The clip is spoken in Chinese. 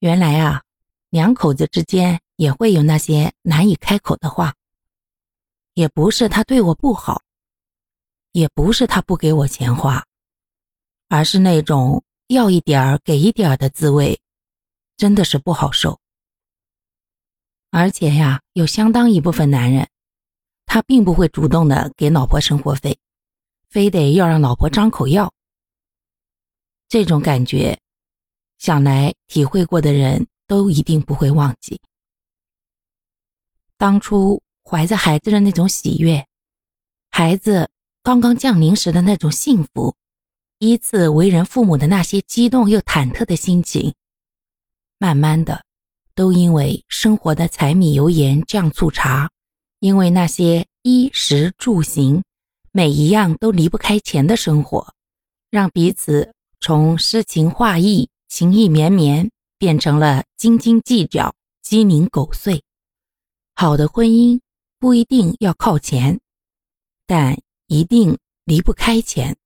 原来啊，两口子之间也会有那些难以开口的话。也不是他对我不好，也不是他不给我钱花，而是那种要一点儿给一点儿的滋味，真的是不好受。而且呀，有相当一部分男人，他并不会主动的给老婆生活费，非得要让老婆张口要。这种感觉，想来体会过的人都一定不会忘记。当初怀着孩子的那种喜悦，孩子刚刚降临时的那种幸福，依次为人父母的那些激动又忐忑的心情，慢慢的。都因为生活的柴米油盐酱醋茶，因为那些衣食住行，每一样都离不开钱的生活，让彼此从诗情画意、情意绵绵，变成了斤斤计较、鸡零狗碎。好的婚姻不一定要靠钱，但一定离不开钱。